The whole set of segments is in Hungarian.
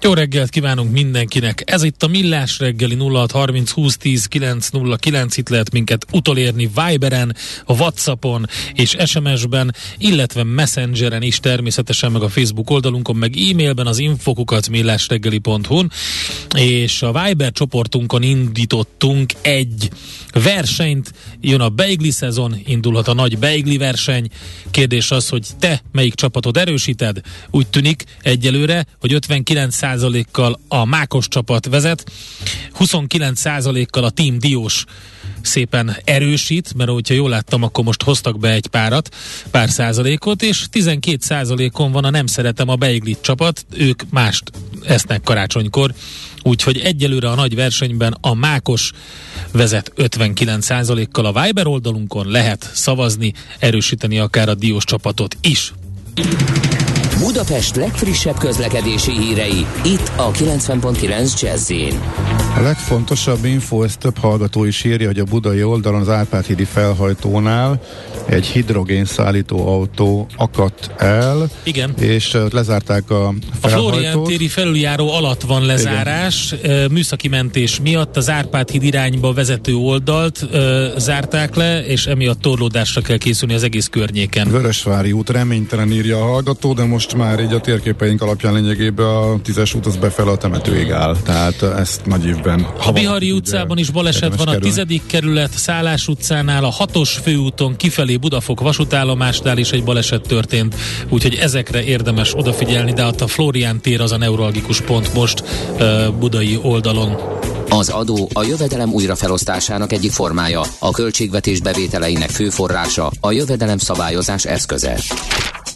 Jó reggelt kívánunk mindenkinek! Ez itt a Millás reggeli 0630 2010 909. Itt lehet minket utolérni Viberen, a Whatsappon és SMS-ben, illetve Messengeren is természetesen, meg a Facebook oldalunkon, meg e-mailben az infokukat millásreggeli.hu-n és a Viber csoportunkon indítottunk egy versenyt, jön a Beigli szezon, indulhat a nagy Beigli verseny. Kérdés az, hogy te melyik csapatod erősíted? Úgy tűnik egyelőre, hogy 59%-kal a Mákos csapat vezet, 29%-kal a Team Diós szépen erősít, mert hogyha jól láttam, akkor most hoztak be egy párat, pár százalékot, és 12 százalékon van a nem szeretem a Beiglit csapat, ők mást esznek karácsonykor, úgyhogy egyelőre a nagy versenyben a Mákos vezet 59 kal a Viber oldalunkon lehet szavazni, erősíteni akár a Diós csapatot is. Budapest legfrissebb közlekedési hírei, itt a 90.9 jazz A legfontosabb info, ezt több hallgató is írja, hogy a budai oldalon az Árpád-hídi felhajtónál egy hidrogén szállító autó akadt el. Igen. És lezárták a felhajtót. A Florian téri felüljáró alatt van lezárás. Igen. Műszaki mentés miatt az Árpád híd irányba vezető oldalt ö, zárták le, és emiatt torlódásra kell készülni az egész környéken. Vörösvári út reménytelen írja a hallgató, de most már így a térképeink alapján lényegében a tízes út az befele a temetőig áll. Tehát ezt nagy évben. A Bihari utcában is baleset van, a tizedik kerület, Szállás utcánál, a hatos főúton kifelé Budafok vasútállomásnál is egy baleset történt, úgyhogy ezekre érdemes odafigyelni, de ott a Florián tér az a neuralgikus pont most uh, budai oldalon. Az adó a jövedelem újrafelosztásának egyik formája, a költségvetés bevételeinek fő forrása, a jövedelem szabályozás eszköze.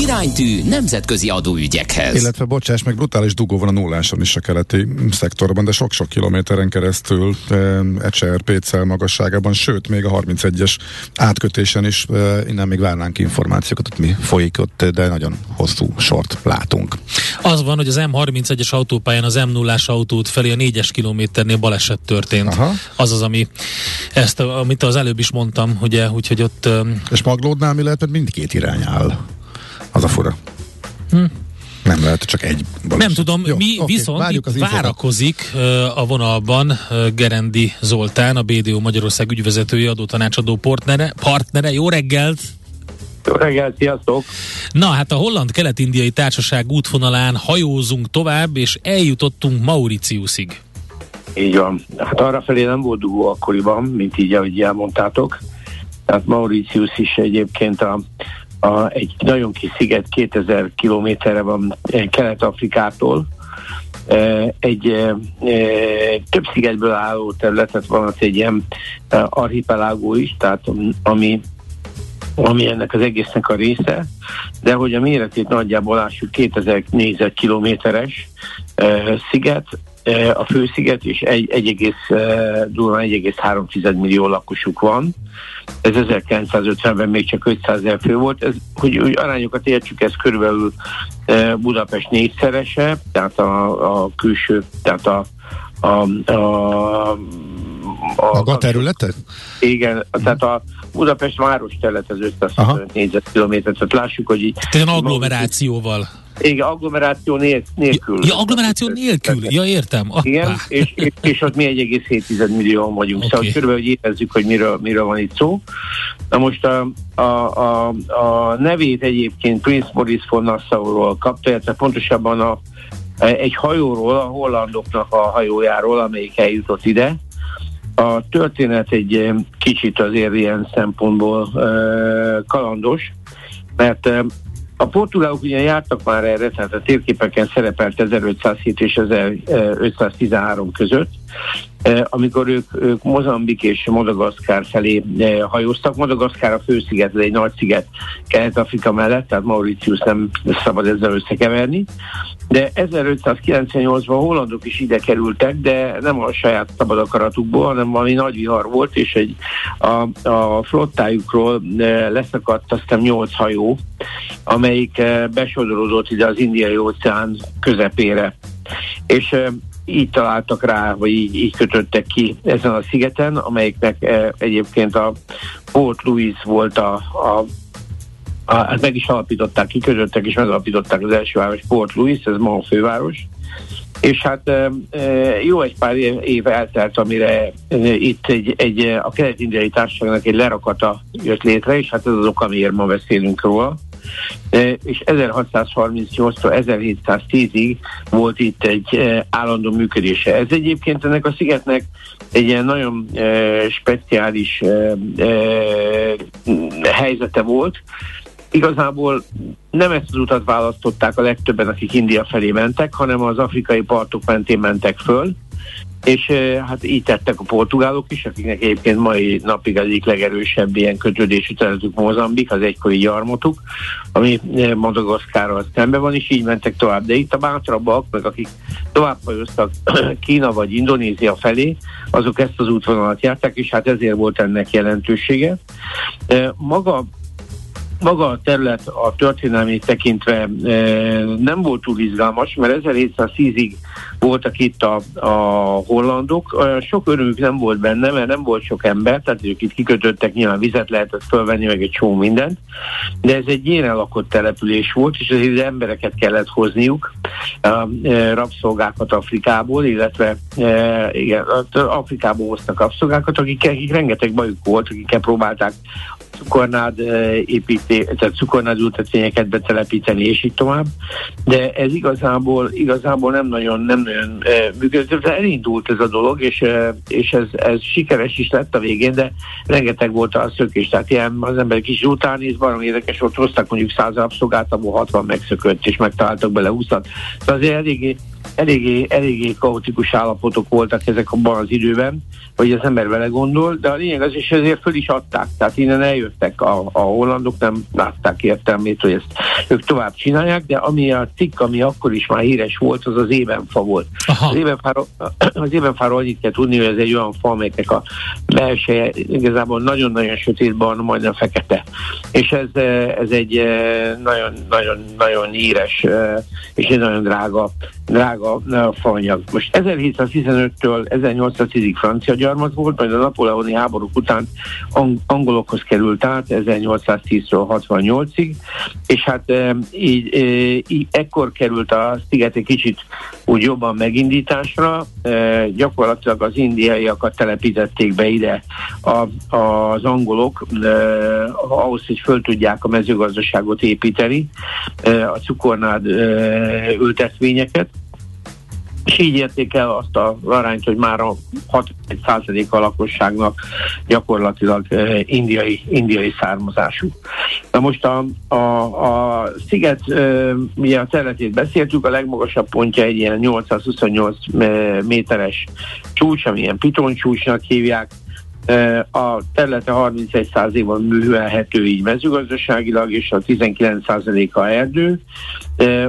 Iránytű nemzetközi adóügyekhez. Illetve, bocsáss meg, brutális dugó van a nulláson is a keleti szektorban, de sok-sok kilométeren keresztül Ecser, Pécel magasságában, sőt, még a 31-es átkötésen is e, innen még várnánk információkat, hogy mi folyik ott, de nagyon hosszú sort látunk. Az van, hogy az M31-es autópályán az m 0 autót felé a 4-es kilométernél baleset történt. Aha. Az az, ami ezt, amit az előbb is mondtam, ugye, úgyhogy ott... És Maglódnál mi lehet, mert mindkét irány áll. Az a fura. Hm. Nem lehet, csak egy baleset. Nem tudom, Jó, mi okay, viszont itt várakozik uh, a vonalban uh, Gerendi Zoltán, a BDO Magyarország ügyvezetője, adótanácsadó partnere. partnere. Jó reggelt! Jó reggelt, sziasztok! Na hát a Holland-Kelet-Indiai Társaság útvonalán hajózunk tovább, és eljutottunk Mauritiusig. Így van. Hát arra felé nem volt dugó akkoriban, mint így, ahogy elmondtátok. Tehát Mauritius is egyébként a a, egy nagyon kis sziget 2000 kilométerre van eh, Kelet-Afrikától, eh, egy e, több szigetből álló területet van, az egy ilyen archipelágó is, tehát ami ami ennek az egésznek a része, de hogy a méretét nagyjából lássuk 2000 négyzetkilométeres e, sziget, a fősziget, és egy, egy egész, e, durván 1,3 millió lakosuk van. Ez 1950-ben még csak 500 ezer fő volt. Ez, hogy, hogy arányokat értsük, ez körülbelül e, Budapest négyszerese, tehát a, a külső, tehát a, a, a, a, a, a területet? Igen, tehát a Budapest város terület az 500 négyzetkilométer, tehát lássuk, hogy így... Tehát agglomerációval. Igen, agglomeráció nélkül. Ja, agglomeráció nélkül, ja értem. Ah, Igen, és, és, és ott mi 1,7 millió vagyunk, okay. szóval körülbelül, hogy érezzük, hogy miről, miről van itt szó. Na most a, a, a, a nevét egyébként Prince Maurice von Nassau-ról kapta, illetve pontosabban a egy hajóról, a hollandoknak a hajójáról, amelyik eljutott ide. A történet egy kicsit azért ilyen szempontból kalandos, mert a portugálok ugye jártak már erre, tehát a térképeken szerepelt 1507 és 1513 között, Eh, amikor ők, ők Mozambik és Madagaszkár felé eh, hajóztak. Madagaszkár a fősziget, egy nagy sziget Kelet-Afrika mellett, tehát Mauritius nem szabad ezzel összekeverni. De 1598-ban a hollandok is ide kerültek, de nem a saját szabad akaratukból, hanem valami nagy vihar volt, és egy, a, a flottájukról eh, leszakadt aztán nyolc hajó, amelyik besodorodott ide az indiai óceán közepére. És így találtak rá, vagy így, így kötöttek ki ezen a szigeten, amelyiknek e, egyébként a Port Louis volt a, a hát meg is alapították, kikötöttek és megalapították az első város, Port Louis, ez ma a főváros. És hát e, e jó egy pár év eltelt, amire itt egy, egy, a kelet-indiai társaságnak egy lerakata jött létre, és hát ez az ok, amiért ma beszélünk róla és 1638-tól 1710-ig volt itt egy állandó működése. Ez egyébként ennek a szigetnek egy ilyen nagyon speciális helyzete volt, igazából nem ezt az utat választották a legtöbben, akik India felé mentek, hanem az afrikai partok mentén mentek föl, és hát így tettek a portugálok is, akiknek egyébként mai napig az egyik legerősebb ilyen kötődésű területük Mozambik, az egykori gyarmatuk, ami Madagaszkárral szembe van, és így mentek tovább. De itt a bátrabbak, meg akik tovább hajoztak Kína vagy Indonézia felé, azok ezt az útvonalat járták, és hát ezért volt ennek jelentősége. Maga maga a terület a történelmi tekintve nem volt túl izgalmas, mert 1710-ig voltak itt a, a hollandok. Sok örömük nem volt benne, mert nem volt sok ember, tehát ők itt kikötöttek, nyilván vizet lehetett fölvenni, meg egy csomó mindent, de ez egy ilyen lakott település volt, és azért embereket kellett hozniuk, e, rabszolgákat Afrikából, illetve e, igen, Afrikából hoztak rabszolgákat, akik, akik rengeteg bajuk volt, akikkel próbálták cukornád építé, tehát cukornád ültetvényeket betelepíteni, és így tovább. De ez igazából, igazából nem nagyon, nem nagyon működött. Elindult ez a dolog, és, és ez, ez sikeres is lett a végén, de rengeteg volt a szökés. Tehát ilyen az emberek is utánéz, valami érdekes, ott hoztak mondjuk száz rabszolgát, abból 60 megszökött, és megtaláltak bele 20 Tehát azért eléggé eléggé, eléggé kaotikus állapotok voltak ezek abban az időben, hogy az ember vele gondol, de a lényeg az, és ezért föl is adták, tehát innen eljöttek a, a hollandok, nem látták értelmét, hogy ezt ők tovább csinálják, de ami a cikk, ami akkor is már híres volt, az az ébenfa volt. Aha. Az ébenfáról, az ébenfáról annyit kell tudni, hogy ez egy olyan fa, amelynek a belseje igazából nagyon-nagyon sötétban, majdnem fekete. És ez, ez egy nagyon-nagyon-nagyon híres és egy nagyon drága, drága a faanyag. Most 1715-től 1810-ig francia gyarmat volt, majd a napoleoni háborúk után ang- angolokhoz került át 1810-től 68-ig, és hát e, így, e, így ekkor került a sziget egy kicsit úgy jobban megindításra, e, gyakorlatilag az indiaiakat telepítették be ide a, az angolok, ahhoz, hogy föl tudják a mezőgazdaságot építeni, a cukornád ültetvényeket, és így érték el azt a arányt, hogy már a 61% a lakosságnak gyakorlatilag eh, indiai, indiai származású. Na most a, a, a sziget, eh, ugye a területét beszéltük, a legmagasabb pontja egy ilyen 828 eh, méteres csúcs, ami ilyen pitoncsúcsnak hívják, a területe 31%-ban művelhető így mezőgazdaságilag, és a 19%-a erdő.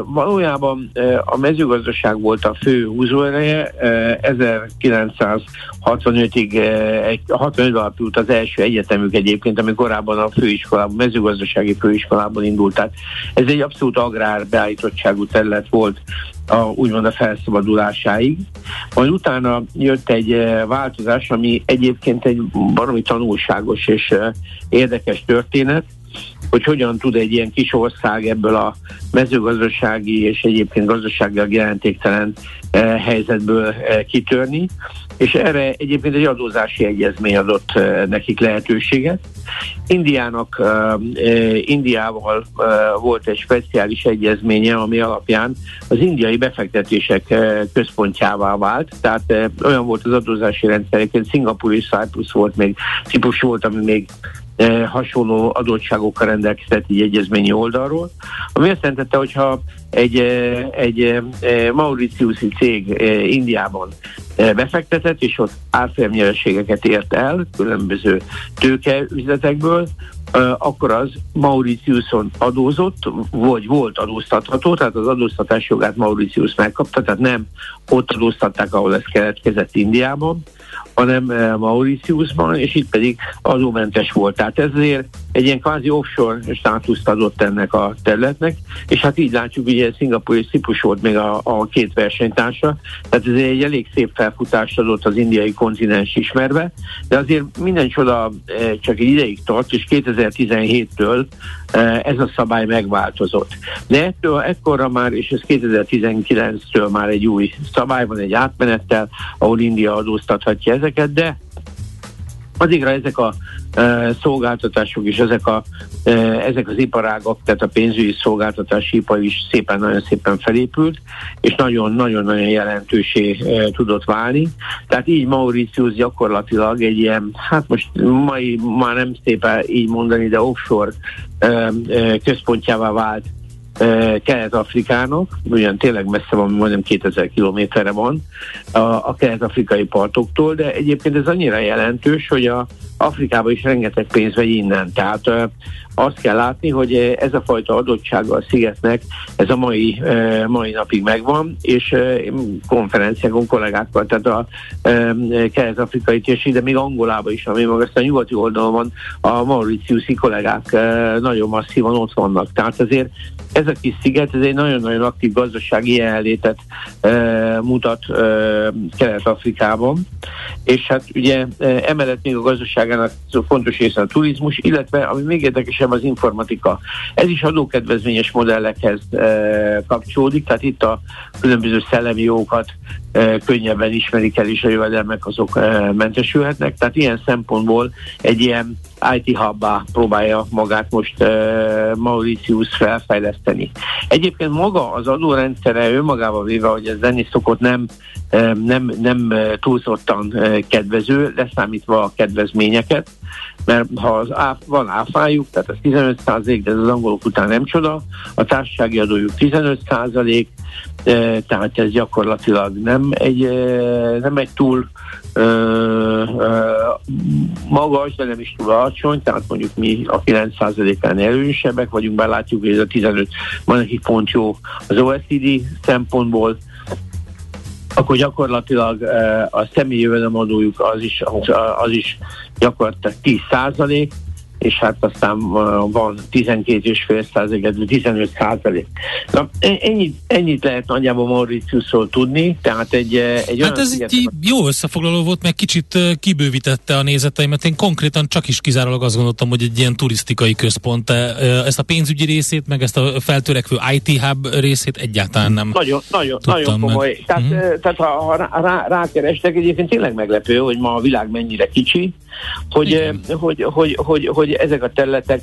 Valójában a mezőgazdaság volt a fő húzóereje, 1965-ig 65 alapult az első egyetemük egyébként, ami korábban a főiskolában, mezőgazdasági főiskolában indult. Tehát ez egy abszolút agrár beállítottságú terület volt a, úgymond a felszabadulásáig. Majd utána jött egy változás, ami egyébként egy baromi tanulságos és érdekes történet, hogy hogyan tud egy ilyen kis ország ebből a mezőgazdasági és egyébként gazdaságilag jelentéktelen eh, helyzetből eh, kitörni, és erre egyébként egy adózási egyezmény adott eh, nekik lehetőséget. Indiának, Indiával volt egy speciális egyezménye, ami alapján az indiai befektetések központjává vált, tehát olyan volt az adózási rendszer, egyébként Szingapur és Cyprus volt még, Ciprus volt, ami még hasonló adottságokkal rendelkezett egy egyezményi oldalról, ami azt jelentette, hogyha egy, egy Mauritiusi cég Indiában befektetett, és ott árfolyamnyereségeket ért el különböző tőkeüzletekből, akkor az Mauritiuson adózott, vagy volt adóztatható, tehát az adóztatás jogát Mauritius megkapta, tehát nem ott adóztatták, ahol ez keletkezett Indiában, hanem eh, Mauritiusban, és itt pedig adómentes volt. Tehát ezért egy ilyen kvázi offshore státuszt adott ennek a területnek, és hát így látjuk, ugye Szingapur és Ciprus volt még a, a két versenytársa, tehát ez egy elég szép felfutást adott az indiai kontinens ismerve, de azért minden csoda eh, csak egy ideig tart, és 2017-től eh, ez a szabály megváltozott. De ettől ekkorra már, és ez 2019-től már egy új szabály van, egy átmenettel, ahol India adóztathatja ezeket, de addigra ezek a e, szolgáltatások és ezek, a, e, ezek az iparágak, tehát a pénzügyi szolgáltatási ipar is szépen, nagyon szépen felépült, és nagyon-nagyon-nagyon jelentősé e, tudott válni. Tehát így Mauritius gyakorlatilag egy ilyen, hát most mai már nem szépen így mondani, de offshore e, e, központjává vált Kelet-Afrikának, ugyan tényleg messze van, majdnem 2000 kilométerre van a, a kelet-afrikai partoktól, de egyébként ez annyira jelentős, hogy a Afrikában is rengeteg pénz megy innen. Tehát azt kell látni, hogy ez a fajta adottsága a szigetnek, ez a mai, mai napig megvan, és konferenciákon kollégákkal, tehát a kelet-afrikai térség, de még Angolában is, ami meg a nyugati oldalon van, a Mauritiusi kollégák nagyon masszívan ott vannak. Tehát azért ez a kis sziget, ez egy nagyon-nagyon aktív gazdasági jelenlétet mutat Kelet-Afrikában, és hát ugye emellett még a gazdaságának fontos része a turizmus, illetve ami még érdekesebb az informatika. Ez is adókedvezményes modellekhez e, kapcsolódik, tehát itt a különböző szellemi jókat e, könnyebben ismerik el, és a jövedelmek azok e, mentesülhetnek, tehát ilyen szempontból egy ilyen IT hubbá próbálja magát most uh, Mauritius felfejleszteni. Egyébként maga az adórendszere önmagával véve, hogy ez lenni szokott nem, nem, nem túlzottan kedvező, leszámítva a kedvezményeket, mert ha az áf, van áfájuk, tehát az 15 százalék, de ez az angolok után nem csoda, a társasági adójuk 15 százalék, tehát ez gyakorlatilag nem egy, nem egy túl magas, de nem is túl alacsony, tehát mondjuk mi a 9%-án előnyesebbek vagyunk, bár látjuk, hogy ez a 15 van nekik pont jó az OECD szempontból, akkor gyakorlatilag a személyi jövedelemadójuk az is, az is gyakorlatilag 10 százalék, és hát aztán van 12,5 százalék, 15 százalék. Na, ennyit, ennyit lehet nagyjából Mauritiusról tudni, tehát egy, egy Hát ez egy jó összefoglaló volt, meg kicsit kibővítette a nézeteimet. Én konkrétan csak is kizárólag azt gondoltam, hogy egy ilyen turisztikai központ. Ezt a pénzügyi részét, meg ezt a feltörekvő IT hub részét egyáltalán nem Nagyon, nagyon, nagyon komoly. Meg. Tehát, uh-huh. tehát ha, ha rá, rákerestek, egyébként tényleg meglepő, hogy ma a világ mennyire kicsi, hogy, hogy, hogy, hogy, hogy ezek a területek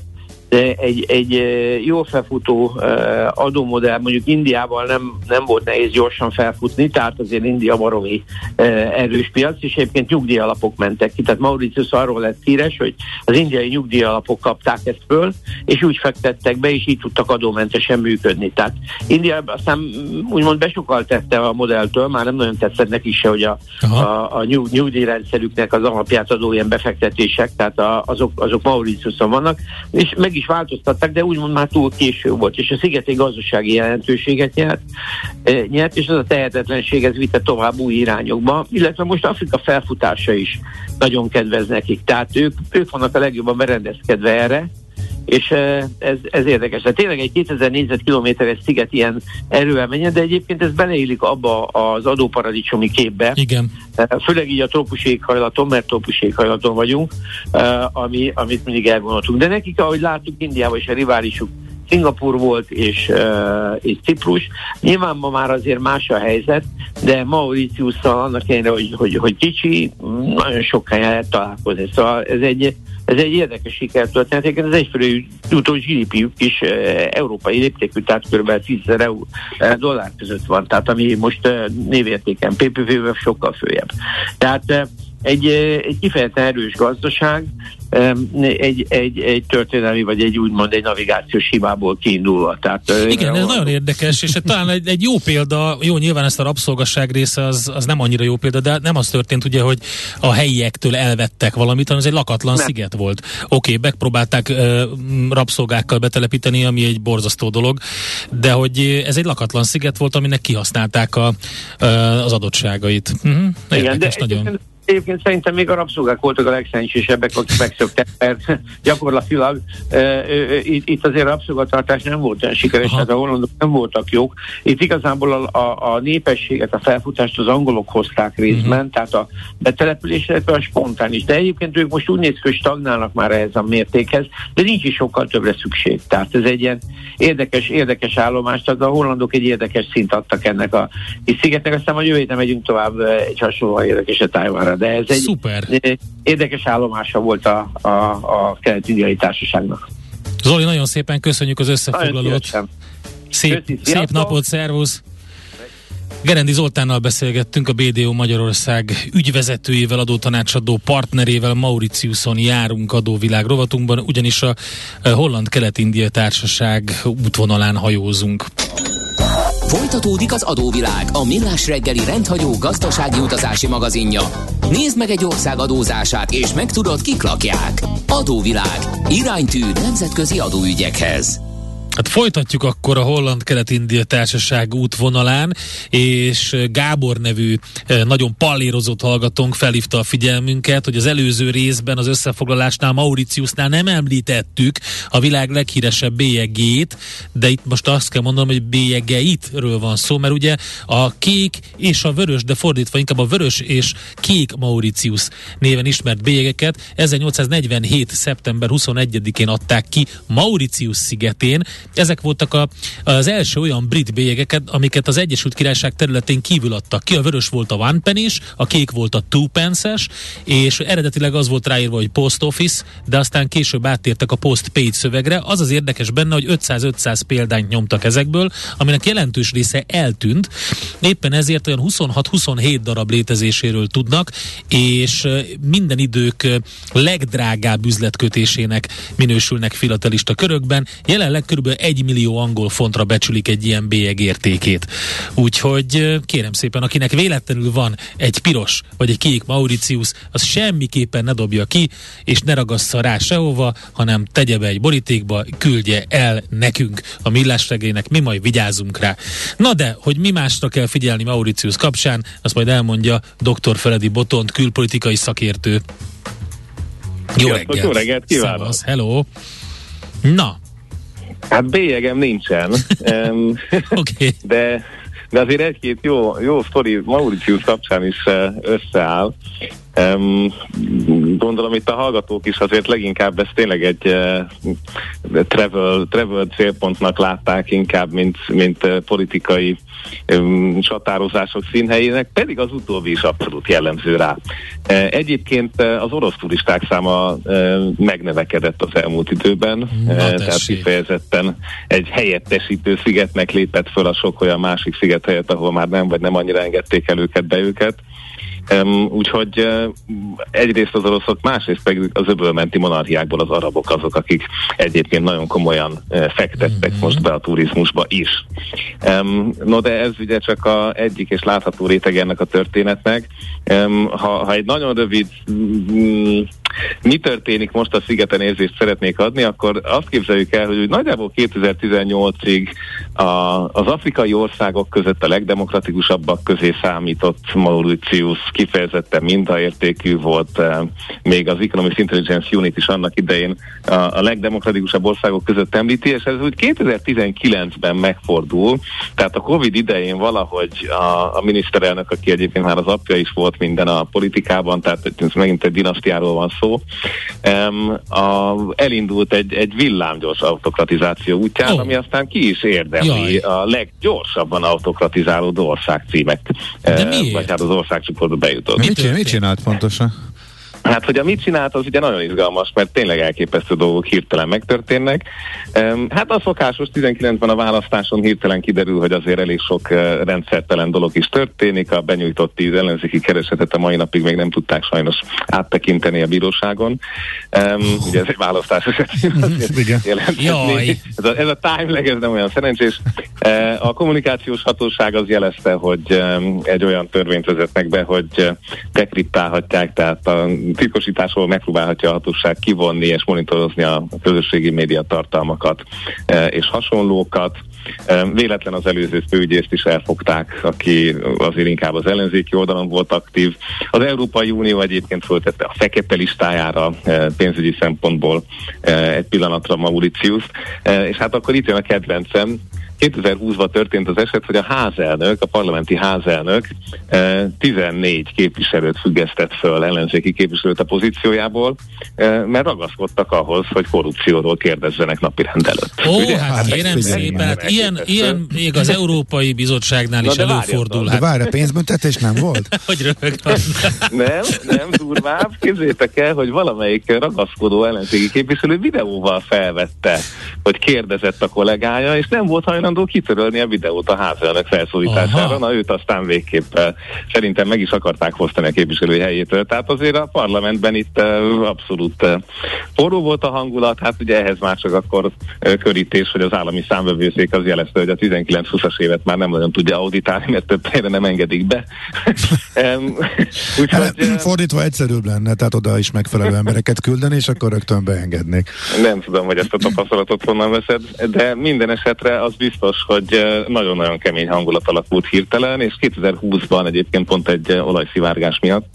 egy, egy jó felfutó adómodell, mondjuk Indiával nem, nem volt nehéz gyorsan felfutni, tehát azért India baromi erős piac, és egyébként nyugdíjalapok mentek ki. Tehát Mauritius arról lett híres, hogy az indiai nyugdíjalapok kapták ezt föl, és úgy fektettek be, és így tudtak adómentesen működni. Tehát India aztán úgymond besokalt tette a modelltől, már nem nagyon tetszett neki se, hogy a, a, a nyug, nyugdíjrendszerüknek az alapját adó ilyen befektetések, tehát a, azok, azok Mauritiuson vannak, és meg is változtatták, de úgymond már túl késő volt, és a sziget egy gazdasági jelentőséget nyert, e, nyert, és az a tehetetlenség ez vitte tovább új irányokba, illetve most Afrika felfutása is nagyon kedvez nekik, tehát ők, ők vannak a legjobban berendezkedve erre, és ez, ez érdekes. Tehát tényleg egy 2000 négyzetkilométeres sziget ilyen erővel menjen, de egyébként ez beleillik abba az adóparadicsomi képbe. Igen. Főleg így a trópusi éghajlaton, mert trópusi éghajlaton vagyunk, ami, amit mindig elgondoltunk. De nekik, ahogy láttuk, Indiában is a riválisuk Szingapur volt és, uh, és Ciprus. Nyilván ma már azért más a helyzet, de Mauritiusszal annak ellenére, hogy, hogy, hogy kicsi, nagyon sok helyen lehet találkozni. Szóval ez egy, ez egy érdekes sikertörténet. Ez egyfelől jutó GDP is európai léptékű, tehát kb. 10 euró, dollár között van, tehát ami most névértéken PPV-vel sokkal följebb. Tehát egy, egy kifejezetten erős gazdaság, egy, egy, egy történelmi, vagy egy úgymond egy navigációs hibából kiindulva. Tehát, Igen, ez nagyon érdekes, és talán egy, egy jó példa, jó, nyilván ezt a rabszolgasság része az, az nem annyira jó példa, de nem az történt ugye, hogy a helyiektől elvettek valamit, hanem ez egy lakatlan nem. sziget volt. Oké, okay, megpróbálták uh, rabszolgákkal betelepíteni, ami egy borzasztó dolog, de hogy ez egy lakatlan sziget volt, aminek kihasználták a, uh, az adottságait. Uh-huh. Érdekes Igen, de nagyon. Egyébként szerintem még a rabszolgák voltak a legszerencsésebbek, akik megszöktek, mert gyakorlatilag e, e, itt azért a rabszolgatartás nem volt olyan sikeres, tehát a hollandok nem voltak jók. Itt igazából a, a, a népességet, a felfutást az angolok hozták részben, uh-huh. tehát a betelepülés, illetve a spontánis. De egyébként ők most úgy néz ki, hogy stagnálnak már ehhez a mértékhez, de nincs is sokkal többre szükség. Tehát ez egy ilyen érdekes, érdekes állomás, tehát a hollandok egy érdekes szint adtak ennek a kis szigetnek, aztán a jövő héten megyünk tovább egy hasonló érdekes a de ez egy Szuper. érdekes állomása volt a, a, a kelet-indiai társaságnak. Zoli, nagyon szépen köszönjük az összefoglalót. Szép, szép napot, szervusz! Gerendi Zoltánnal beszélgettünk a BDO Magyarország ügyvezetőjével, adótanácsadó partnerével, Mauritiuson járunk adóvilág rovatunkban, ugyanis a Holland-Kelet-India Társaság útvonalán hajózunk. Folytatódik az adóvilág, a millás reggeli rendhagyó gazdasági utazási magazinja. Nézd meg egy ország adózását, és megtudod, kik lakják. Adóvilág. Iránytű nemzetközi adóügyekhez. Hát folytatjuk akkor a Holland-Kelet-India Társaság útvonalán, és Gábor nevű nagyon pallérozott hallgatónk felhívta a figyelmünket, hogy az előző részben az összefoglalásnál Mauritiusnál nem említettük a világ leghíresebb bélyegét, de itt most azt kell mondanom, hogy bélyegeitről van szó, mert ugye a kék és a vörös, de fordítva inkább a vörös és kék Mauritius néven ismert bélyegeket 1847. szeptember 21-én adták ki Mauritius szigetén, ezek voltak a, az első olyan brit bélyegeket, amiket az Egyesült Királyság területén kívül adtak ki. A vörös volt a one penny a kék volt a two pence és eredetileg az volt ráírva, hogy post office, de aztán később áttértek a post paid szövegre. Az az érdekes benne, hogy 500-500 példányt nyomtak ezekből, aminek jelentős része eltűnt. Éppen ezért olyan 26-27 darab létezéséről tudnak, és minden idők legdrágább üzletkötésének minősülnek filatelista körökben. Jelenleg kb egy millió angol fontra becsülik egy ilyen bélyeg értékét. Úgyhogy kérem szépen, akinek véletlenül van egy piros vagy egy kék Mauritius, az semmiképpen ne dobja ki, és ne ragassza rá sehova, hanem tegye be egy borítékba, küldje el nekünk a millás regének, mi majd vigyázunk rá. Na de, hogy mi másra kell figyelni Mauritius kapcsán, azt majd elmondja dr. Feledi Botont, külpolitikai szakértő. Jó reggelt! Jó reggelt kívánok! Szevasz, hello! Na, Hát bélyegem nincsen, okay. de, de azért egy-két jó, jó sztori Mauritius kapcsán is eh, összeáll. Um, gondolom itt a hallgatók is azért leginkább ezt tényleg egy uh, travel, travel célpontnak látták inkább, mint, mint uh, politikai um, csatározások színhelyének, pedig az utóbbi is abszolút jellemző rá. Uh, egyébként az orosz turisták száma megnövekedett az elmúlt időben, tehát kifejezetten egy helyettesítő szigetnek lépett föl a sok olyan másik sziget helyett, ahol már nem, vagy nem annyira engedték el őket be őket. Um, úgyhogy uh, egyrészt az oroszok, másrészt pedig az öbölmenti monarchiákból az arabok azok, akik egyébként nagyon komolyan uh, fektettek mm-hmm. most be a turizmusba is. Um, no de ez ugye csak a egyik és látható réteg ennek a történetnek. Um, ha, ha egy nagyon rövid mm, mi történik most a szigeten érzést szeretnék adni, akkor azt képzeljük el, hogy nagyjából 2018-ig a, az afrikai országok között a legdemokratikusabbak közé számított Mauritius kifejezetten mintaértékű volt, eh, még az Economic Intelligence Unit is annak idején a, a legdemokratikusabb országok között említi, és ez úgy 2019-ben megfordul, tehát a Covid idején valahogy a, a miniszterelnök, aki egyébként már az apja is volt minden a politikában, tehát ez megint egy dinasztiáról van szó, um, a, elindult egy, egy villámgyors autokratizáció útján, oh. ami aztán ki is érdemli Jaj. a leggyorsabban autokratizálódó ország címek. De miért? Vagy hát az országcsoportba bejutott. Mit, mit csinált pontosan? Hát, hogy a mit csinált, az ugye nagyon izgalmas, mert tényleg elképesztő dolgok hirtelen megtörténnek. Hát a szokásos 19-ben a választáson hirtelen kiderül, hogy azért elég sok eh, rendszertelen dolog is történik. A benyújtott ellenzéki keresetet a mai napig még nem tudták sajnos áttekinteni a bíróságon. Ugye ez egy választás Ez a, ez a timelag, ez nem olyan szerencsés. Eh, a kommunikációs hatóság az jelezte, hogy egy olyan törvényt vezetnek be, hogy eh, dekriptálhatják, tehát a titkosításról megpróbálhatja a hatóság kivonni és monitorozni a közösségi média tartalmakat e, és hasonlókat. E, véletlen az előző főügyészt is elfogták, aki azért inkább az ellenzéki oldalon volt aktív. Az Európai Unió egyébként föltette a fekete listájára e, pénzügyi szempontból egy pillanatra Mauritius, és hát akkor itt jön a kedvencem, 2020-ban történt az eset, hogy a házelnök, a parlamenti házelnök 14 eh, képviselőt függesztett föl, ellenzéki képviselőt a pozíciójából, eh, mert ragaszkodtak ahhoz, hogy korrupcióról kérdezzenek napi előtt. Ó, Ugye? hát, hát kérem szépen, hát ilyen, ilyen még az Európai Bizottságnál is előfordul. Hát. De várj, pénzbüntetés nem volt? hogy röhög Nem, nem durvább. Képzétek el, hogy valamelyik ragaszkodó ellenzéki képviselő videóval felvette, hogy kérdezett a kollégája, és nem volt hajlandó hajlandó kitörölni a videót a házelnök felszólítására, Aha. na őt aztán végképp szerintem meg is akarták fosztani a képviselői helyétől. Tehát azért a parlamentben itt abszolút forró volt a hangulat, hát ugye ehhez már csak akkor körítés, hogy az állami számvevőszék az jelezte, hogy a 19-20-as évet már nem nagyon tudja auditálni, mert több helyre nem engedik be. úgyhogy, hát, fordítva egyszerűbb lenne, tehát oda is megfelelő embereket küldeni, és akkor rögtön beengednék. Nem tudom, hogy ezt a tapasztalatot honnan veszed, de minden esetre az biztos, biztos, hogy eh, nagyon-nagyon kemény hangulat alakult hirtelen, és 2020-ban egyébként pont egy eh, olajszivárgás miatt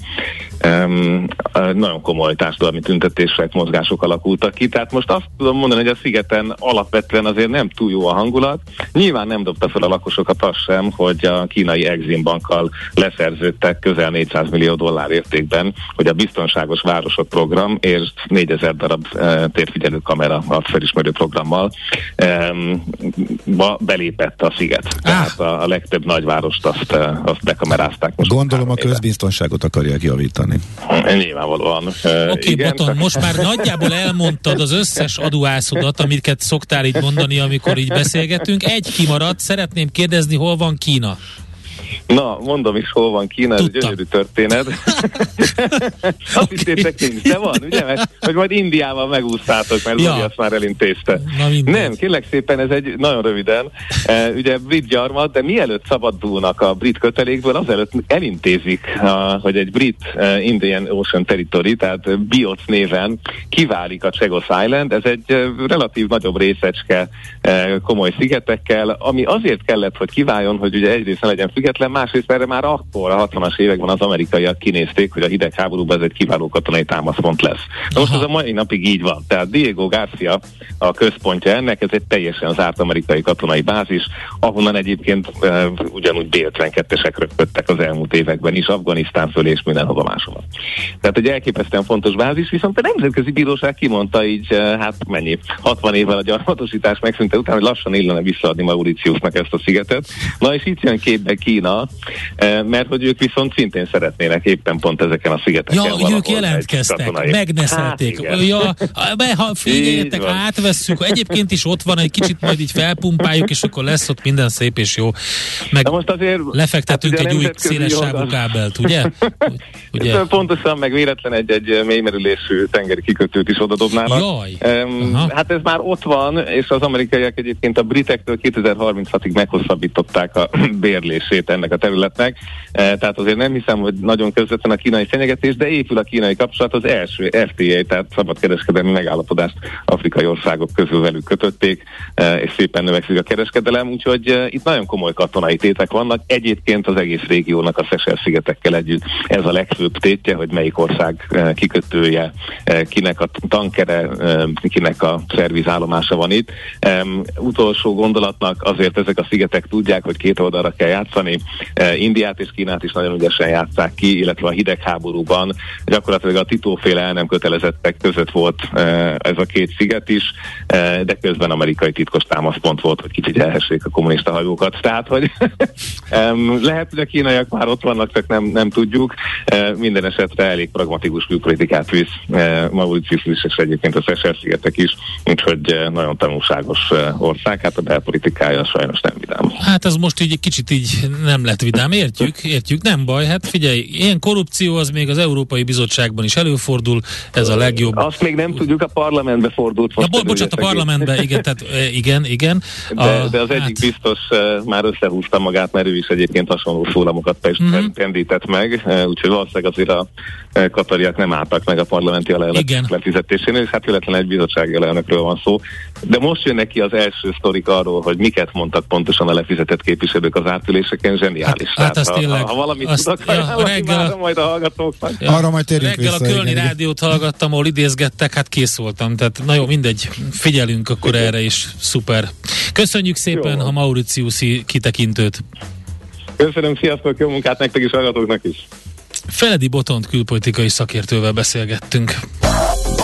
um, nagyon komoly társadalmi tüntetések, mozgások alakultak ki. Tehát most azt tudom mondani, hogy a szigeten alapvetően azért nem túl jó a hangulat. Nyilván nem dobta fel a lakosokat azt sem, hogy a kínai Exim bankkal leszerződtek közel 400 millió dollár értékben, hogy a biztonságos városok program és 4000 darab e, térfigyelő kamera felismerő programmal e, belépett a sziget. Ah. Tehát a, a legtöbb nagyvárost azt, azt bekamerázták. Most Gondolom a közbiztonságot akarják javítani. Nyilvánvalóan. Oké, okay, Boton, most már nagyjából elmondtad az összes adóászodat, amiket szoktál így mondani, amikor így beszélgetünk. Egy kimaradt, szeretném kérdezni, hol van Kína? Na, mondom is, hol van Kína, ez egy gyönyörű történet. azt hittétek nincs, de van, ugye? Mert, hogy majd Indiával megúsztátok, mert ja. azt már elintézte. Na, Nem, kérlek szépen, ez egy nagyon röviden, e, ugye brit gyarmat, de mielőtt szabadulnak a brit kötelékből, azelőtt elintézik, a, hogy egy brit uh, Indian Ocean Territory, tehát BIOC néven kiválik a Chagos Island, ez egy uh, relatív nagyobb részecske uh, komoly szigetekkel, ami azért kellett, hogy kiváljon, hogy ugye egyrészt ne legyen független, másrészt erre már akkor, a 60-as években az amerikaiak kinézték, hogy a hidegháborúban ez egy kiváló katonai támaszpont lesz. Na most ez a mai napig így van. Tehát Diego Garcia a központja ennek, ez egy teljesen zárt amerikai katonai bázis, ahonnan egyébként e, ugyanúgy B-52-esek röpködtek az elmúlt években is, Afganisztán föl és mindenhova máshova. Tehát egy elképesztően fontos bázis, viszont a Nemzetközi Bíróság kimondta így, e, hát mennyi, 60 évvel a gyarmatosítás megszűnte után, hogy lassan illene visszaadni Mauritiusnak ezt a szigetet. Na és itt jön képbe Kína, Eh, mert hogy ők viszont szintén szeretnének éppen pont ezeken a szigeteken. Ja, ők jelentkeztek, megneszelték. Hát, ja, ha figyeljetek, átvesszük, egyébként is ott van, egy kicsit majd így felpumpáljuk, és akkor lesz ott minden szép és jó. Meg most azért, lefektetünk hát egy új széles sávú kábelt, ugye? ugye? Pontosan, meg véletlen egy-egy mélymerülésű tengeri kikötőt is oda dobnának. Jaj. Um, hát ez már ott van, és az amerikaiak egyébként a britektől 2036-ig meghosszabbították a bérlését ennek a területnek. Tehát azért nem hiszem, hogy nagyon közvetlen a kínai fenyegetés, de épül a kínai kapcsolat az első FTA, tehát szabadkereskedelmi megállapodást afrikai országok közül velük kötötték, és szépen növekszik a kereskedelem, úgyhogy itt nagyon komoly katonai tétek vannak. Egyébként az egész régiónak a Szesel szigetekkel együtt ez a legfőbb tétje, hogy melyik ország kikötője, kinek a tankere, kinek a szervizállomása van itt. Utolsó gondolatnak azért ezek a szigetek tudják, hogy két oldalra kell játszani. Indiát és Kínát is nagyon ügyesen játszák ki, illetve a hidegháborúban gyakorlatilag a titóféle el nem kötelezettek között volt ez a két sziget is, de közben amerikai titkos támaszpont volt, hogy kicsit elhessék a kommunista hajókat. Tehát, hogy lehet, hogy a kínaiak már ott vannak, csak nem, nem tudjuk. Minden esetre elég pragmatikus külpolitikát visz Mauritius is, és egyébként a Seychelles-szigetek is, úgyhogy nagyon tanulságos ország, hát a belpolitikája sajnos nem vidám. Hát ez most így kicsit így nem lett vidám, értjük, értjük, nem baj, hát figyelj, ilyen korrupció az még az Európai Bizottságban is előfordul, ez a legjobb. Azt még nem tudjuk, a parlamentbe fordult. Ja, bo- bocsánat, a parlamentbe, igen, tehát igen, igen. De, a, de az hát... egyik biztos már összehúzta magát, mert ő is egyébként hasonló szólamokat mm-hmm. pendített meg, úgyhogy valószínűleg azért a katariak nem álltak meg a parlamenti alelnök lefizetésén, és hát véletlenül egy bizottsági alelnökről van szó. De most jön neki az első sztorik arról, hogy miket mondtak pontosan a lefizetett képviselők az átüléseken, zseniális. Hát, hát azt ha, tényleg, ha, ha valamit azt, tudok, ja, reggel, majd a hallgatóknak. Ja, Arra majd térjünk Reggel vissza, a Kölni igen. rádiót hallgattam, ahol idézgettek, hát kész voltam. Tehát na jó, mindegy, figyelünk akkor erre is, szuper. Köszönjük szépen jó. a Mauritiusi kitekintőt. Köszönöm, sziasztok, jó munkát nektek is, hallgatóknak is. Feledi Botont külpolitikai szakértővel beszélgettünk.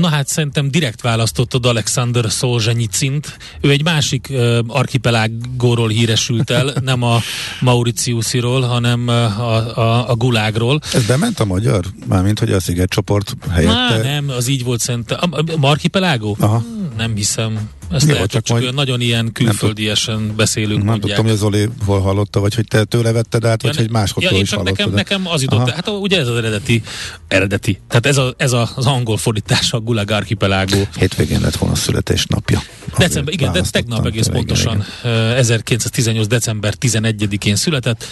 Na hát szerintem direkt választottad Alexander Szolzsenyicint. Ő egy másik uh, archipelágóról híresült el, nem a Mauritiusiról, hanem a, a, a Gulágról. Ez bement a magyar? Mármint, hogy a szigetcsoport helyette? Má, nem, az így volt szerintem. A, a archipelágó? Aha. Nem hiszem. Ezt Jó, lehet, csak, csak majd nagyon ilyen külföldiesen beszélünk. Nem tudtam, hogy az Oli hol hallotta, vagy hogy te tőle vetted át, ja, vagy hogy máshol ja, is hallottad. Nekem, nekem az jutott, hát ugye ez az eredeti, eredeti, tehát ez, a, ez a, az angol fordítása a Gulag Archipelágó. Hétvégén lett volna a születésnapja. December, igen, de tegnap egész igen, pontosan igen. 1918. december 11-én született.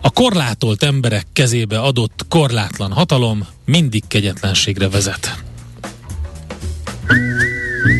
A korlátolt emberek kezébe adott korlátlan hatalom mindig kegyetlenségre vezet.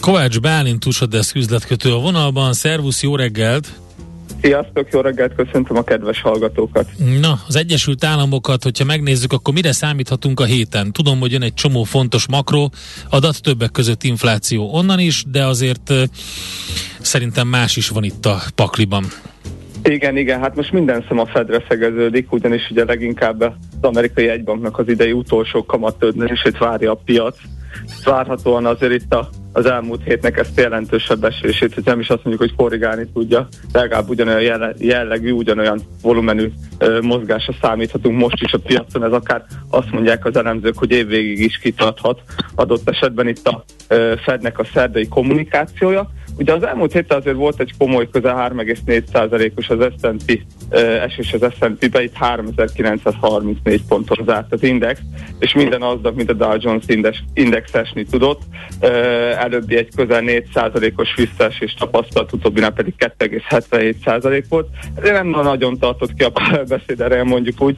Kovács Bálint Tusadesz üzletkötő a vonalban. Szervusz, jó reggelt! Sziasztok, jó reggelt, köszöntöm a kedves hallgatókat. Na, az Egyesült Államokat, hogyha megnézzük, akkor mire számíthatunk a héten? Tudom, hogy jön egy csomó fontos makro adat, többek között infláció onnan is, de azért szerintem más is van itt a pakliban. Igen, igen, hát most minden szem a Fedre szegeződik, ugyanis ugye leginkább az amerikai egybanknak az idei utolsó kamatődnését várja a piac. Várhatóan azért itt a az elmúlt hétnek ezt jelentősebb esését, hogy nem is azt mondjuk, hogy korrigálni tudja, legalább ugyanolyan jellegű, ugyanolyan volumenű mozgásra számíthatunk most is a piacon, ez akár azt mondják az elemzők, hogy évvégig is kitarthat. Adott esetben itt a ö, Fednek a szerdai kommunikációja, Ugye az elmúlt héten azért volt egy komoly, közel 3,4%-os az S&P esés az S&P-be, itt 3934 ponton zárt az index, és minden aznap, mint a Dow Jones index, index esni tudott. Előbbi egy közel 4%-os visszaesés tapasztalt, utóbbinál pedig 2,77% volt. Ezért nem nagyon tartott ki a beszéd erre, mondjuk úgy.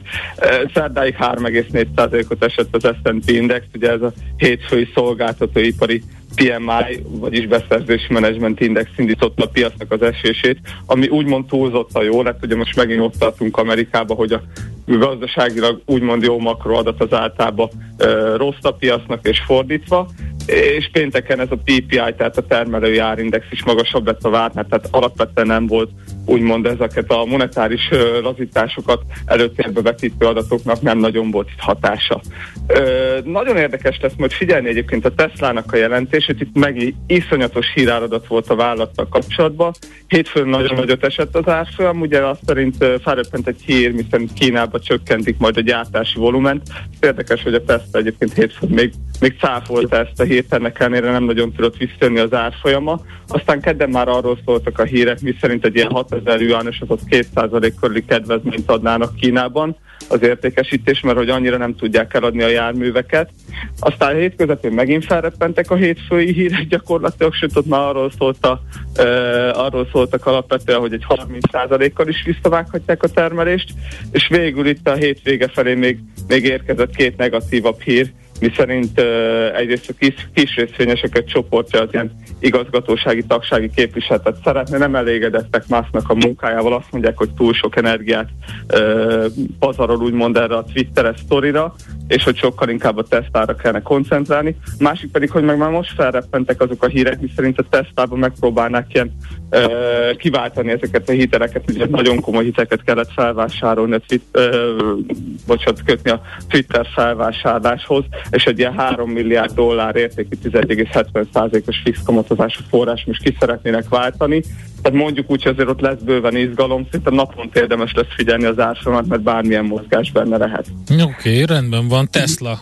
Szerdáig 3,4%-ot esett az S&P index, ugye ez a hétfői szolgáltatóipari PMI, vagyis beszerzési menedzsment index indította a piacnak az esését, ami úgymond túlzott a jó lett, ugye most megint ott tartunk Amerikába, hogy a gazdaságilag úgymond jó makroadat az általában rossz a piacnak és fordítva, és pénteken ez a PPI, tehát a termelői árindex is magasabb lett a vártnál, tehát alapvetően nem volt úgymond ezeket a monetáris lazításokat előtérbe vetítő adatoknak nem nagyon volt itt hatása. Ö, nagyon érdekes lesz majd figyelni egyébként a Tesla-nak a jelentését, itt meg iszonyatos híráradat volt a vállalattal kapcsolatban. Hétfőn nagyon nagyot esett az árfolyam, ugye azt szerint felröppent egy hír, miszerint Kínába csökkentik majd a gyártási volument. Érdekes, hogy a Tesla egyébként hétfőn még, még cáfolta ezt a hírt, ennek ellenére nem nagyon tudott visszajönni az árfolyama. Aztán kedden már arról szóltak a hírek, miszerint egy ilyen 6000 yuanos, azaz 2% körüli kedvezményt adnának Kínában az értékesítés, mert hogy annyira nem tudják eladni a járműveket. Aztán a hétközepén megint felreppentek a hétfői hírek gyakorlatilag, sőt ott már arról, szólta, uh, arról szóltak alapvetően, hogy egy 30%-kal is visszavághatják a termelést, és végül itt a hétvége felé még, még érkezett két negatívabb hír, miszerint egyrészt a kis, kis részvényeseket csoportja az ilyen igazgatósági, tagsági képviseletet szeretne, nem elégedettek másnak a munkájával, azt mondják, hogy túl sok energiát pazarol úgymond erre a Twitteres sztorira, és hogy sokkal inkább a tesztára kellene koncentrálni. Másik pedig, hogy meg már most felreppentek azok a hírek, miszerint a tesztában megpróbálnák ilyen kiváltani ezeket a hiteleket, ugye nagyon komoly hiteleket kellett felvásárolni, a twit, uh, bocsánat, kötni a Twitter felvásárláshoz, és egy ilyen 3 milliárd dollár értékű 10,70%-os fix kamatozású forrás most ki szeretnének váltani. Tehát mondjuk úgy, hogy azért ott lesz bőven izgalom, szerintem naponta érdemes lesz figyelni az árfolyamat, mert bármilyen mozgás benne lehet. Oké, okay, rendben van. Tesla.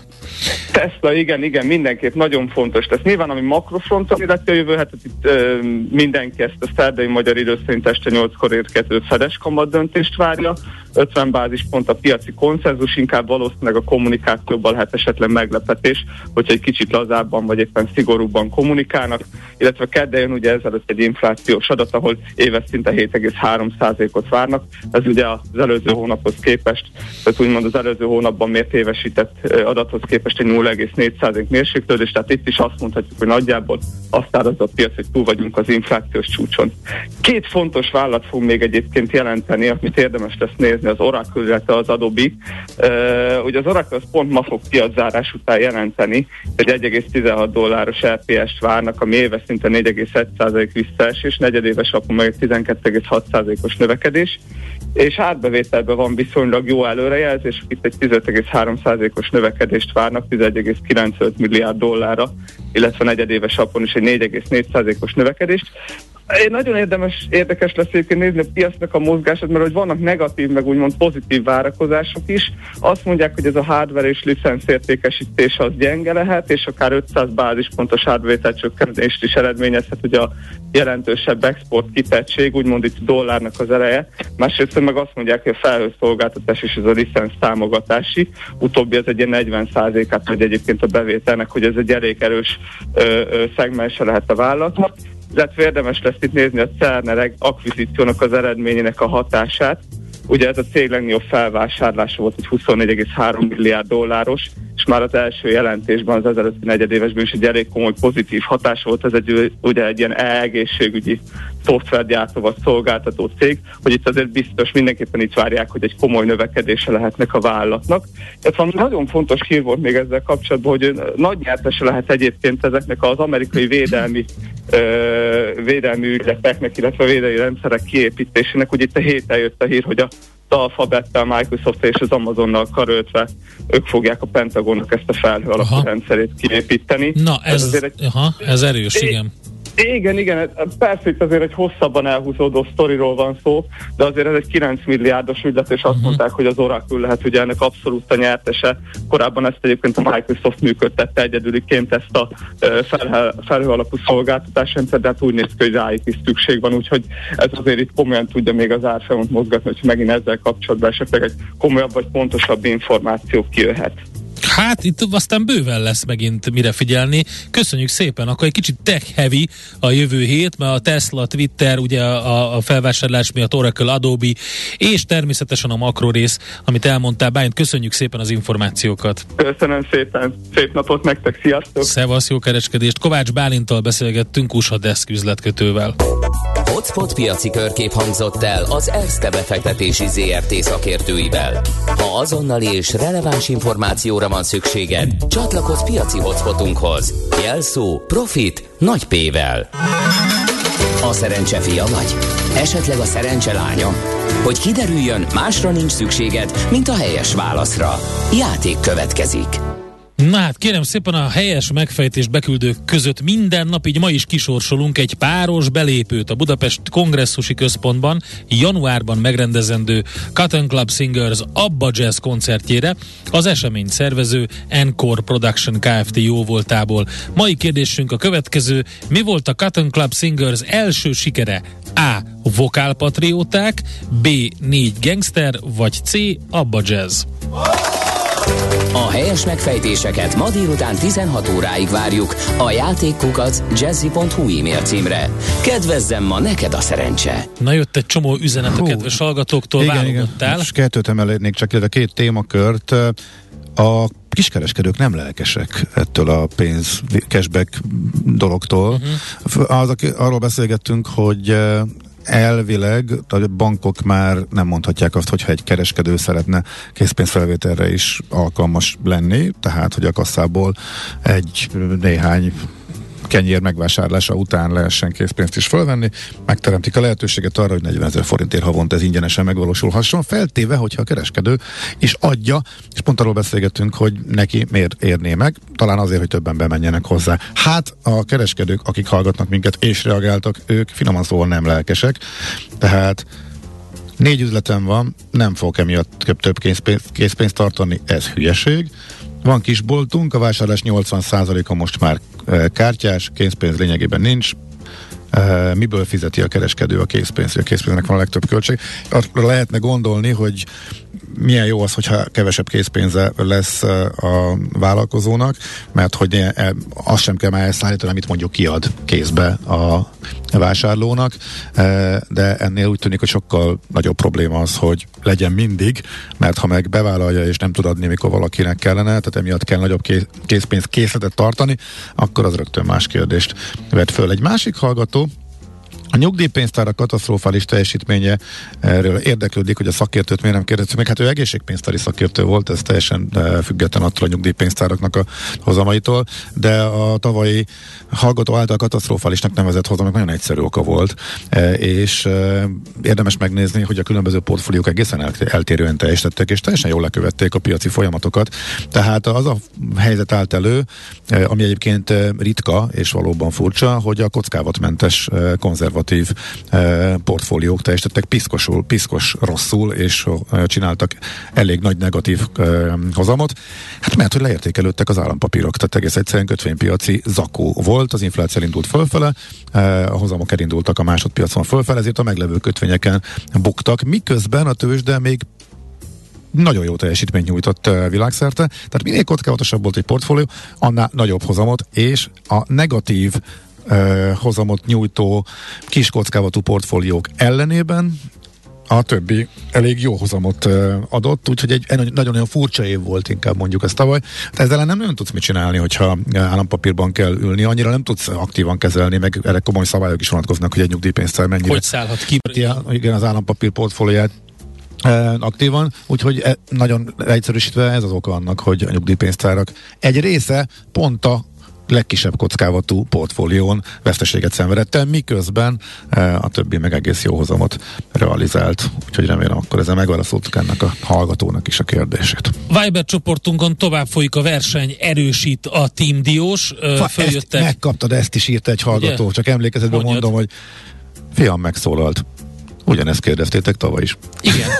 Tesla, igen, igen, mindenképp nagyon fontos. Tehát nyilván, ami makrofronton illeti a jövő hetet, itt ö, mindenki ezt a szerdai magyar idő szerint este 8-kor érkező fedes kamat döntést várja. 50 bázispont a piaci konszenzus, inkább valószínűleg a kommunikációban lehet esetleg meglepetés, hogyha egy kicsit lazábban vagy éppen szigorúbban kommunikálnak, illetve kedden ugye ezelőtt egy inflációs adat, ahol éves szinte 7,3%-ot várnak. Ez ugye az előző hónaphoz képest, tehát úgymond az előző hónapban mért évesített adathoz képest egy 0,4% mérséklődés, tehát itt is azt mondhatjuk, hogy nagyjából azt árazott a piac, hogy túl vagyunk az inflációs csúcson. Két fontos vállalat fog még egyébként jelenteni, amit érdemes lesz nézni, az Oracle, illetve az Adobe. Uh, ugye az Oracle az pont ma fog piaczárás után jelenteni, egy 1,16 dolláros LPS-t várnak, ami éves szinte 4,1% visszaesés, negyedéves alapon meg 12,6%-os növekedés, és átbevételben van viszonylag jó előrejelzés, itt egy 15,3%-os növekedést várnak, 11,95 milliárd dollárra, illetve negyedéves alapon is egy 4,4%-os növekedést. Nagyon érdemes, érdekes lesz egyébként nézni a piacnak a mozgását, mert hogy vannak negatív, meg úgymond pozitív várakozások is. Azt mondják, hogy ez a hardware és licensz értékesítés az gyenge lehet, és akár 500 bázispontos árbevétel csökkentést is eredményezhet, hogy a jelentősebb export kitettség, úgymond itt dollárnak az eleje. Másrészt meg azt mondják, hogy a felhőszolgáltatás és ez a licensz támogatási, utóbbi az egy ilyen 40%-át vagy egyébként a bevételnek, hogy ez egy elég erős ö, ö, szegmense lehet a vállalatnak illetve érdemes lesz itt nézni a Cerner akvizíciónak az eredményének a hatását. Ugye ez a cég legnagyobb felvásárlása volt, egy 24,3 milliárd dolláros, és már az első jelentésben, az ezelőtti negyedévesben is egy elég komoly pozitív hatás volt, ez egy, ugye egy ilyen egészségügyi szoftvergyártó vagy szolgáltató cég, hogy itt azért biztos mindenképpen itt várják, hogy egy komoly növekedése lehetnek a vállalatnak. Ez van nagyon fontos hír volt még ezzel kapcsolatban, hogy nagy nyertese lehet egyébként ezeknek az amerikai védelmi ö, védelmi ügyleteknek, illetve védelmi rendszerek kiépítésének. Ugye itt a héten jött a hír, hogy a Alphabettel, Microsoft és az Amazonnal karöltve ők fogják a Pentagonnak ezt a felhő alapú rendszerét kiépíteni. Na, ez, ez, egy, aha, ez erős, igen. Igen, igen, persze itt azért egy hosszabban elhúzódó sztoriról van szó, de azért ez egy 9 milliárdos ügylet, és azt uh-huh. mondták, hogy az Oracle lehet ugye ennek abszolút a nyertese. Korábban ezt egyébként a Microsoft működtette egyedüliként ezt a felhő, felhő alapú de hát úgy néz ki, hogy rájuk is szükség van, úgyhogy ez azért itt komolyan tudja még az árfolyamot mozgatni, hogy megint ezzel kapcsolatban esetleg egy komolyabb vagy pontosabb információ kijöhet. Hát itt aztán bőven lesz megint mire figyelni. Köszönjük szépen, akkor egy kicsit tech heavy a jövő hét, mert a Tesla, Twitter, ugye a, a felvásárlás miatt Oracle, Adobe, és természetesen a makro rész, amit elmondtál. Bájnt, köszönjük szépen az információkat. Köszönöm szépen, szép napot nektek, sziasztok! Szevasz, jó kereskedést! Kovács Bálintal beszélgettünk USA Desk üzletkötővel. Hotspot piaci körkép hangzott el az ERSZTE befektetési ZRT szakértőivel. Ha azonnali és releváns információra van szükséged, csatlakozz piaci hotspotunkhoz. Jelszó Profit nagy P-vel. A szerencse fia vagy? Esetleg a szerencse lánya? Hogy kiderüljön, másra nincs szükséged, mint a helyes válaszra. Játék következik. Na hát kérem szépen a helyes megfejtés beküldők között minden nap, így ma is kisorsolunk egy páros belépőt a Budapest kongresszusi központban januárban megrendezendő Cotton Club Singers Abba Jazz koncertjére az esemény szervező Encore Production Kft. jóvoltából. Mai kérdésünk a következő, mi volt a Cotton Club Singers első sikere? A. Vokálpatrióták, B. Négy gangster, vagy C. Abba Jazz. A helyes megfejtéseket ma délután 16 óráig várjuk a játékkukac jazzy.hu e-mail címre. Kedvezzem ma neked a szerencse! Na jött egy csomó üzenet a Hú. kedves hallgatóktól, igen, válogattál. igen. És kettőt emelnék csak, illetve két témakört. A kiskereskedők nem lelkesek ettől a pénz cashback dologtól. Uh-huh. Az, arról beszélgettünk, hogy elvileg a bankok már nem mondhatják azt, hogyha egy kereskedő szeretne készpénzfelvételre is alkalmas lenni, tehát hogy a kasszából egy néhány kenyér megvásárlása után lehessen készpénzt is fölvenni, megteremtik a lehetőséget arra, hogy 40 ezer forintért havonta ez ingyenesen megvalósulhasson, feltéve, hogyha a kereskedő is adja, és pont arról beszélgettünk, hogy neki miért érné meg, talán azért, hogy többen bemenjenek hozzá. Hát a kereskedők, akik hallgatnak minket és reagáltak, ők finoman szóval nem lelkesek, tehát négy üzletem van, nem fogok emiatt több készpénzt, készpénzt tartani, ez hülyeség. Van kis boltunk, a vásárlás 80%-a most már e, kártyás, készpénz lényegében nincs. E, miből fizeti a kereskedő a készpénzt? A készpénznek van a legtöbb költség. Arra lehetne gondolni, hogy milyen jó az, hogyha kevesebb készpénze lesz a vállalkozónak, mert hogy e, azt sem kell már elszállítani, amit mondjuk kiad kézbe a vásárlónak, de ennél úgy tűnik, hogy sokkal nagyobb probléma az, hogy legyen mindig, mert ha meg bevállalja és nem tud adni, mikor valakinek kellene, tehát emiatt kell nagyobb ké- készpénz készletet tartani, akkor az rögtön más kérdést vet föl. Egy másik hallgató, a nyugdíjpénztárak katasztrofális teljesítménye erről érdeklődik, hogy a szakértőt miért nem kérdeztük meg. Hát ő egészségpénztári szakértő volt, ez teljesen eh, független attól a nyugdíjpénztáraknak a hozamaitól, de a tavalyi hallgató által katasztrofálisnak nevezett hozamnak nagyon egyszerű oka volt, eh, és eh, érdemes megnézni, hogy a különböző portfóliók egészen el- eltérően teljesítettek, és teljesen jól lekövették a piaci folyamatokat. Tehát az a helyzet állt elő, ami egyébként ritka és valóban furcsa, hogy a kockávatmentes eh, konzervatív eh, portfóliók teljesítettek piszkosul, piszkos rosszul, és eh, csináltak elég nagy negatív eh, hozamot. Hát mert, hogy leértékelődtek az állampapírok, tehát egész egyszerűen kötvénypiaci zakó volt, az infláció indult fölfele, a hozamok elindultak a másodpiacon fölfele, ezért a meglevő kötvényeken buktak, miközben a tőzsde még nagyon jó teljesítményt nyújtott világszerte, tehát minél kockázatosabb volt egy portfólió, annál nagyobb hozamot, és a negatív hozamot nyújtó kis kockávatú portfóliók ellenében a többi elég jó hozamot adott, úgyhogy egy, nagyon-nagyon furcsa év volt inkább mondjuk ez tavaly. Hát ezzel nem nagyon tudsz mit csinálni, hogyha állampapírban kell ülni, annyira nem tudsz aktívan kezelni, meg erre komoly szabályok is vonatkoznak, hogy egy nyugdíjpénztár mennyire Hogy szállhat ki? Igen, az állampapír portfólióját aktívan, úgyhogy e, nagyon egyszerűsítve ez az oka annak, hogy a nyugdíjpénztárak egy része pont a legkisebb kockávatú portfólión veszteséget szenvedett miközben e, a többi meg egész jó hozamot realizált. Úgyhogy remélem akkor ezzel megválaszoltuk ennek a hallgatónak is a kérdését. Viber csoportunkon tovább folyik a verseny, erősít a Team Diós. Fa, ezt Följöttek. megkaptad, ezt is írta egy hallgató, Ugye? csak emlékezetben Mondjad. mondom, hogy fiam megszólalt. Ugyanezt kérdeztétek tavaly is. Igen.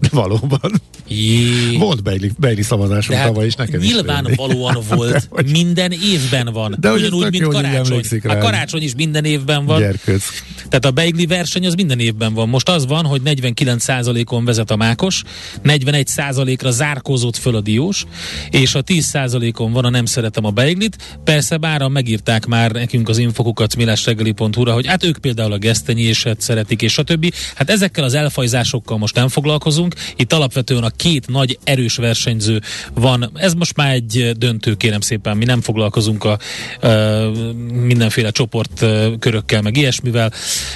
De valóban. Jé. Volt Bailey, Bailey szavazásunk De hát tavaly is nekem is. nyilvánvalóan volt, hogy- minden évben van. De Ugyanúgy, mint jó, karácsony. A rá. karácsony is minden évben van. Gyerkőc. Tehát a beigli verseny az minden évben van. Most az van, hogy 49%-on vezet a mákos, 41%-ra zárkózott föl a diós, és a 10%-on van a nem szeretem a beiglit. Persze bár megírták már nekünk az infokukat millásreggeli.hu-ra, hogy hát ők például a gesztenyéset szeretik, és stb. Hát ezekkel az elfajzásokkal most nem foglalkozunk. Itt alapvetően a két nagy erős versenyző van. Ez most már egy döntő, kérem szépen. Mi nem foglalkozunk a, a mindenféle csoport körökkel, meg ilyesmivel.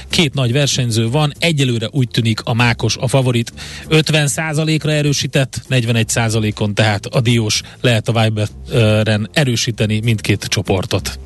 Két nagy versenyző van, egyelőre úgy tűnik a Mákos a favorit. 50%-ra erősített, 41%-on tehát a Diós lehet a Viberen erősíteni mindkét csoportot.